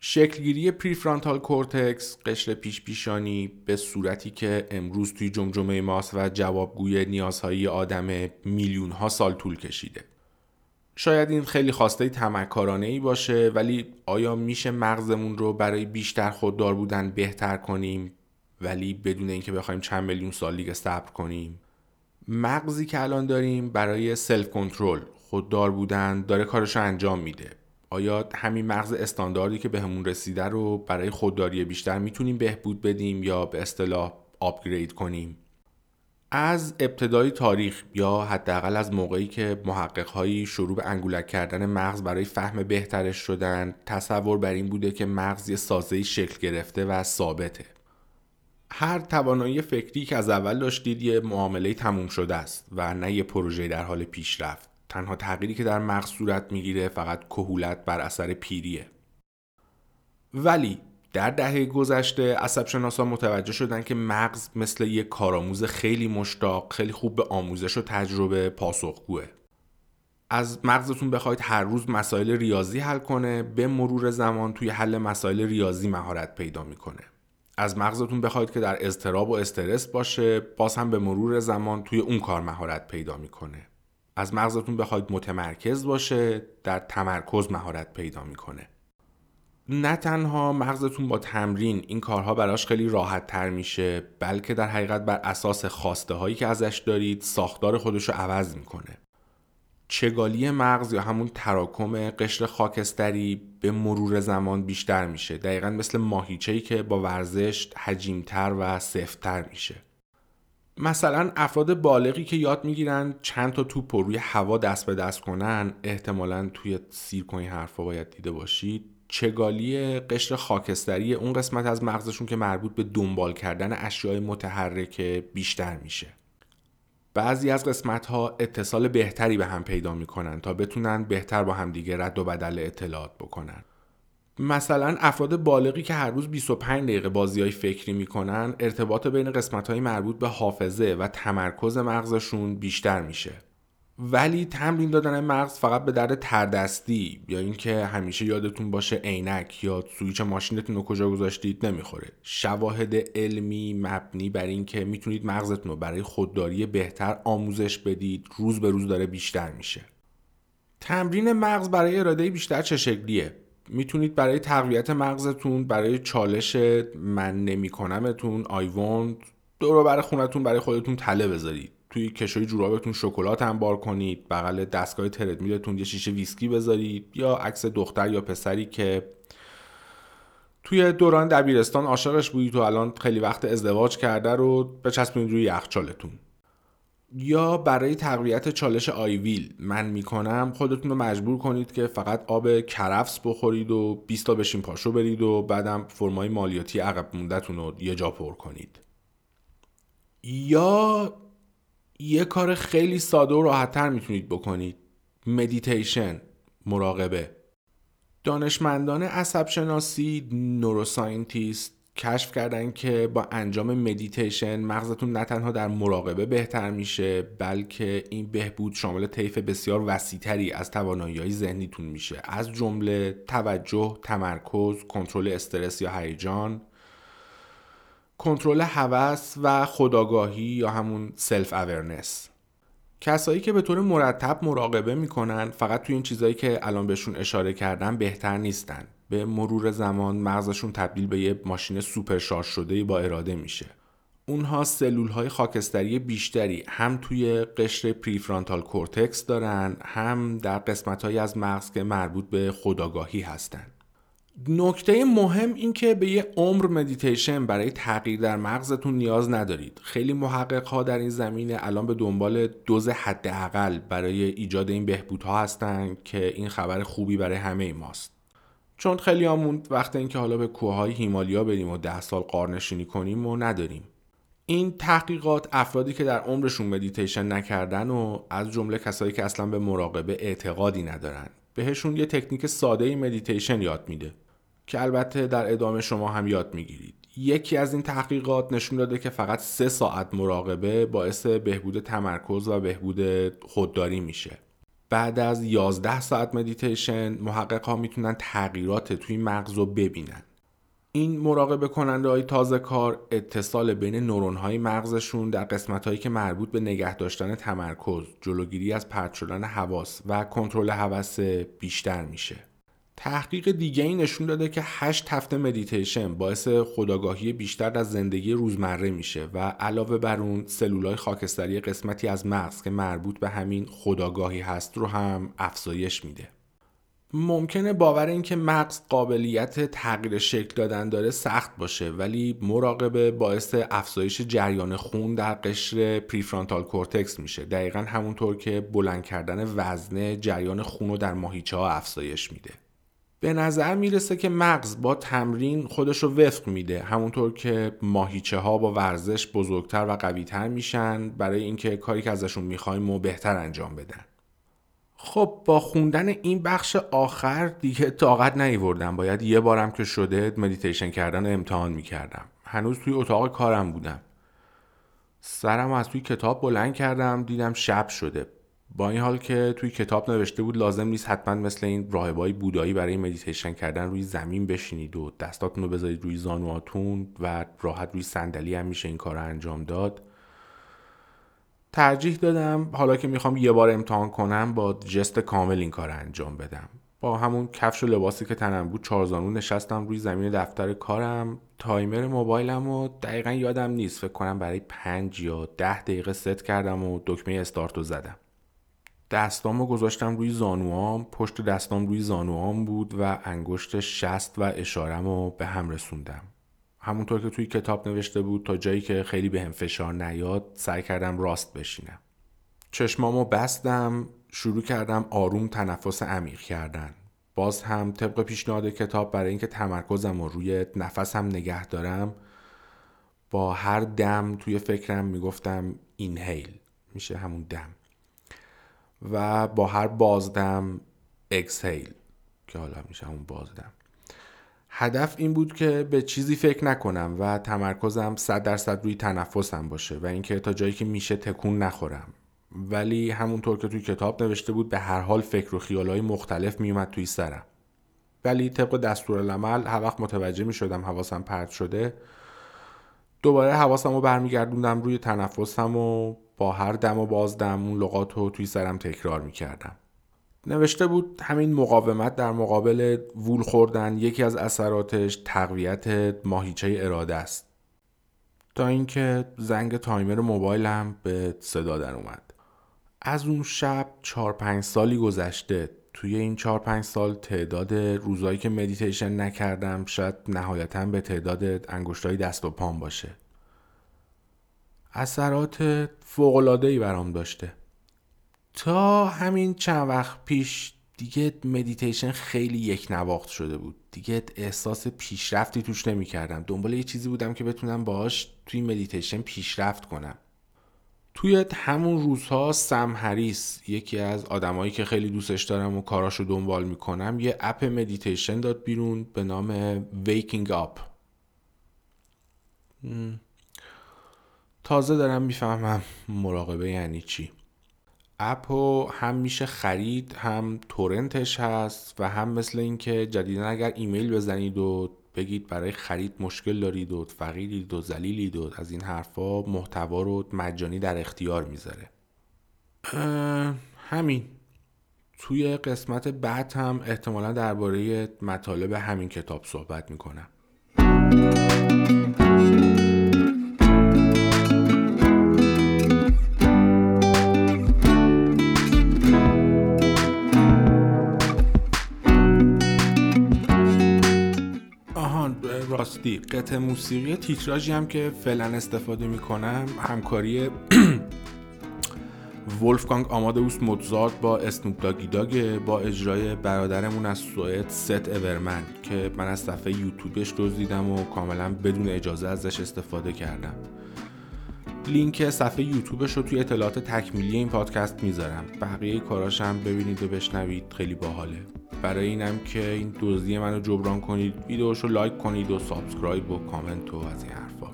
شکلگیری prefrontal cortex قشر پیش پیشانی به صورتی که امروز توی جمجمه ماست و جوابگوی نیازهای آدم میلیون ها سال طول کشیده. شاید این خیلی خواسته طمعکارانه‌ای باشه ولی آیا میشه مغزمون رو برای بیشتر خوددار بودن بهتر کنیم؟ ولی بدون اینکه بخوایم چند میلیون سال دیگه صبر کنیم؟ مغزی که الان داریم برای سلف کنترل خوددار بودن داره کارش رو انجام میده. آیا همین مغز استانداردی که بهمون به رسیده رو برای خودداری بیشتر می‌تونیم بهبود بدیم یا به اصطلاح آپگرید کنیم؟ از ابتدای تاریخ یا حداقل از موقعی که محققهایی شروع به انگولک کردن مغز برای فهم بهترش شدن تصور بر این بوده که مغز یه سازه شکل گرفته و ثابته. هر توانایی فکری که از اول داشتید یه معامله تموم شده است و نه یه پروژه در حال پیشرفت. تنها تغییری که در مغز صورت می‌گیره فقط کهولت بر اثر پیریه. ولی در دهه گذشته عصب شناسا متوجه شدن که مغز مثل یک کارآموز خیلی مشتاق خیلی خوب به آموزش و تجربه پاسخگوه. از مغزتون بخواید هر روز مسائل ریاضی حل کنه به مرور زمان توی حل مسائل ریاضی مهارت پیدا می‌کنه. از مغزتون بخواید که در اضطراب و استرس باشه باز هم به مرور زمان توی اون کار مهارت پیدا می‌کنه. از مغزتون بخواید متمرکز باشه در تمرکز مهارت پیدا می‌کنه. نه تنها مغزتون با تمرین این کارها براش خیلی راحت تر میشه بلکه در حقیقت بر اساس خواسته هایی که ازش دارید ساختار خودش رو عوض می‌کنه. چگالی مغز یا همون تراکم قشر خاکستری به مرور زمان بیشتر میشه. دقیقا مثل ماهیچه‌ای که با ورزش حجیمتر و سفتتر میشه. مثلا افراد بالغی که یاد می‌گیرن چند تا توپ روی هوا دست به دست کنن احتمالا توی سیرک این حرفا باید دیده باشید. چگالی قشر خاکستری اون قسمت از مغزشون که مربوط به دنبال کردن اشیاء متحرک بیشتر میشه. بعضی از قسمت ها اتصال بهتری به هم پیدا می‌کنن تا بتونن بهتر با هم دیگه رد و بدل اطلاعات بکنن. مثلا افراد بالغی که هر روز 25 دقیقه بازی های فکری می‌کنن ارتباط بین قسمت های مربوط به حافظه و تمرکز مغزشون بیشتر میشه. ولی تمرین دادن مغز فقط به درد تردستی یا اینکه همیشه یادتون باشه عینک یا سویچ ماشینتون رو کجا گذاشتید نمی‌خوره. شواهد علمی مبنی بر اینکه می‌تونید مغزتون رو برای خودداری بهتر آموزش بدید روز به روز داره بیشتر میشه. تمرین مغز برای اراده بیشتر چه شکلیه؟ می‌تونید برای تقویت مغزتون برای چالش من نمیکنمتون آی وانت دور برای خونتون برای خودتون تله بذارید. توی کشوی جورابتون شکلات انبار کنید بغل دستگاه تردمیلتون یه شیشه ویسکی بذارید یا عکس دختر یا پسری که توی دوران دبیرستان عاشقش بودید و الان خیلی وقت ازدواج کرده رو بچسبونید روی یخچالتون. یا برای تقویت چالش آیویل من می‌کنم. خودتون رو مجبور کنید که فقط آب کرفس بخورید و 20 تا بشین پاشو برید و بعدم فرمای مالیاتی عقب موندهتون رو یه جا پر کنید. یا یه کار خیلی ساده و راحتتر می‌تونید بکنید. مدیتیشن. مراقبه. دانشمندان عصب شناسی neuroscientist کشف کردن که با انجام مدیتیشن مغزتون نه تنها در مراقبه بهتر میشه بلکه این بهبود شامل طیف بسیار وسیعتری از توانایی ذهنیتون میشه. از جمله توجه، تمرکز، کنترل استرس یا هیجان، کنترل هوس و خودآگاهی یا همون self awareness کسایی که به طور مرتب مراقبه می‌کنن فقط توی این چیزایی که الان بهشون اشاره کردم بهتر نیستن. به مرور زمان مغزشون تبدیل به یه ماشین super charge شده با اراده میشه. اونها سلول های خاکستری بیشتری هم توی قشر prefrontal cortex دارن هم در قسمتی از مغز که مربوط به خودآگاهی هستند. نکته مهم این که به یه عمر مدیتیشن برای تغییر در مغزتون نیاز ندارید. خیلی محقق ها در این زمینه الان به دنبال دوز حداقل برای ایجاد این بهبودها هستن که این خبر خوبی برای همه ماست. چون خیلیامون وقت اینکه حالا به کوههای هیمالیا بریم و ده سال غارنشینی کنیم و نداریم. این تحقیقات افرادی که در عمرشون مدیتیشن نکردن و از جمله کسایی که اصلا به مراقبه اعتقادی ندارن بهشون یه تکنیک ساده مدیتیشن یاد میده که البته در ادامه شما هم یاد می‌گیرید. یکی از این تحقیقات نشون داده که فقط سه ساعت مراقبه باعث بهبود تمرکز و بهبود خودداری میشه. بعد از 11 ساعت مدیتیشن محقق ها می‌تونن تغییرات توی مغز رو ببینن. این مراقبه کننده های تازه کار اتصال بین نورون های مغزشون در قسمت هایی که مربوط به نگه داشتن تمرکز جلوگیری از پرت شدن حواس و کنترل هوس بیشتر میشه. تحقیق دیگه ای نشون داده که 8 هفته مدیتیشن باعث خودآگاهی بیشتر در زندگی روزمره میشه و علاوه بر اون سلولای خاکستری قسمتی از مغز که مربوط به همین خودآگاهی هست رو هم افزایش میده. ممکنه باور این که مغز قابلیت تغییر شکل دادن داره سخت باشه ولی مراقبه باعث افزایش جریان خون در قشر prefrontal cortex میشه. دقیقا همونطور که بلند کردن وزنه جریان خون رو در ماهیچه ها افزایش میده. به نظر می‌رسه که مغز با تمرین خودش رو وفق میده. همونطور که ماهیچه ها با ورزش بزرگتر و قویتر میشن برای اینکه کاری که ازشون می‌خوایم و بهتر انجام بدن. خب با خوندن این بخش آخر دیگه طاقت نیوردم باید یه بارم که شده مدیتیشن کردن امتحان می‌کردم. هنوز توی اتاق کارم بودم. سرم از توی کتاب بلند کردم دیدم شب شده. با این حال که توی کتاب نوشته بود لازم نیست حتما مثل این راهبای بودایی برای مدیتیشن کردن روی زمین بشینید و دستاتون رو بذارید روی زانواتون و راحت روی صندلی هم میشه این کار رو انجام داد. ترجیح دادم حالا که می‌خوام یه بار امتحان کنم با ژست کامل این کار انجام بدم. با همون کفش و لباسی که تنم بود چارزانو نشستم روی زمین دفتر کارم. تایمر موبایلم و دقیقا یادم نیست فکر کنم برای پنج یا ده دقیقه ست کردم و دکمه استارت رو زدم. دستامو گذاشتم روی زانوام پشت دستام روی زانوام بود و انگشت شست و اشارم به هم رسوندم. همونطور که توی کتاب نوشته بود تا جایی که خیلی به هم فشار نیاد سعی کردم راست بشینم. چشمامو بستم شروع کردم آروم تنفس عمیق کردن. باز هم طبق پیشنهاد کتاب برای اینکه تمرکزم رو روی نفسم نگه دارم با هر دم توی فکرم می‌گفتم اینهیل میشه همون دم. و با هر بازدم اکسهیل که حالا میشه همون بازدم. هدف این بود که به چیزی فکر نکنم و تمرکزم صد درصد روی تنفسم باشه و اینکه تا جایی که میشه تکون نخورم. ولی همونطور که توی کتاب نوشته بود به هر حال فکر و خیالهای مختلف میومد توی سرم. ولی طبق دستور العمل هر وقت متوجه می شدم حواسم پرت شده دوباره حواسم رو برمیگردوندم روی تنفسم و با هر دم و بازدم اون لغات رو توی سرم تکرار می کردم. نوشته بود همین مقاومت در مقابل وول خوردن یکی از اثراتش تقویت ماهیچه اراده است تا اینکه زنگ تایمر موبایلم به صدا در اومد از اون شب چهار پنج سالی گذشته توی این چهار پنج سال تعداد روزایی که مدیتیشن نکردم شاید نهایتا به تعداد انگشتای دست و پام باشه. اثرات فوق‌العاده‌ای برام داشته. تا همین چند وقت پیش دیگه مدیتیشن خیلی یک نواخت شده بود. دیگه احساس پیشرفتی توش نمی کردم دنبال یه چیزی بودم که بتونم باهاش توی مدیتیشن پیشرفت کنم. توی همون روزها سم هریس یکی از آدمایی که خیلی دوستش دارم و کاراشو دنبال می‌کنم یه app مدیتیشن داد بیرون به نام Waking Up. تازه دارم می‌فهمم مراقبه یعنی چی. اپو هم میشه خرید هم تورنتش هست و هم مثل اینکه جدیدا اگر ایمیل بزنید و بگید برای خرید مشکل دارید و فقیرید و زلیلید و از این حرفا محتوا رو مجانی در اختیار می‌ذاره. همین. توی قسمت بعد هم احتمالا درباره مطالب همین کتاب صحبت می‌کنم. راستی. قطع موسیقی تیتراژی هم که فعلا استفاده می‌کنم همکاری ولفگانگ آمادوس موتزارت با اسنوپ داگی داگ با اجرای برادرمون از سوئد ست اورمن که من از صفحه یوتیوبش دزدیدم و کاملا بدون اجازه ازش استفاده کردم. لینک صفحه یوتیوبش رو توی اطلاعات تکمیلی این پادکست می‌ذارم. بقیه کاراشم ببینید و بشنوید. خیلی باحاله. برای اینم که این دزدی منو جبران کنید ویدیوشو like کنید و subscribe و کامنت و از این حرفا.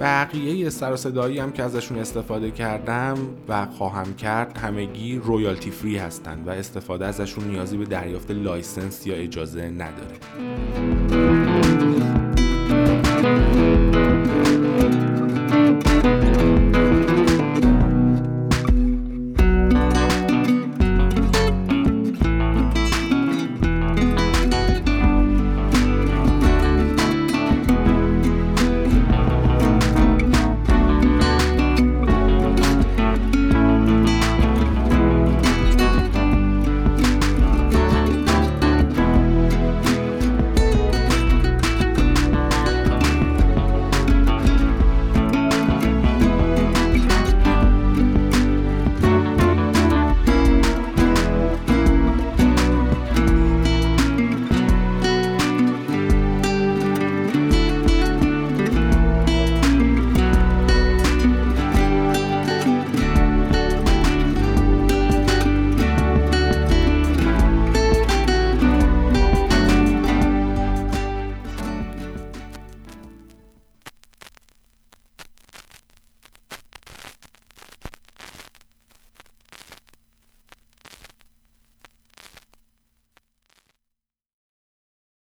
بقیه سر صدایی هم که ازشون استفاده کردم و خواهم کرد همگی royalty free هستند و استفاده ازشون نیازی به دریافت license یا اجازه نداره.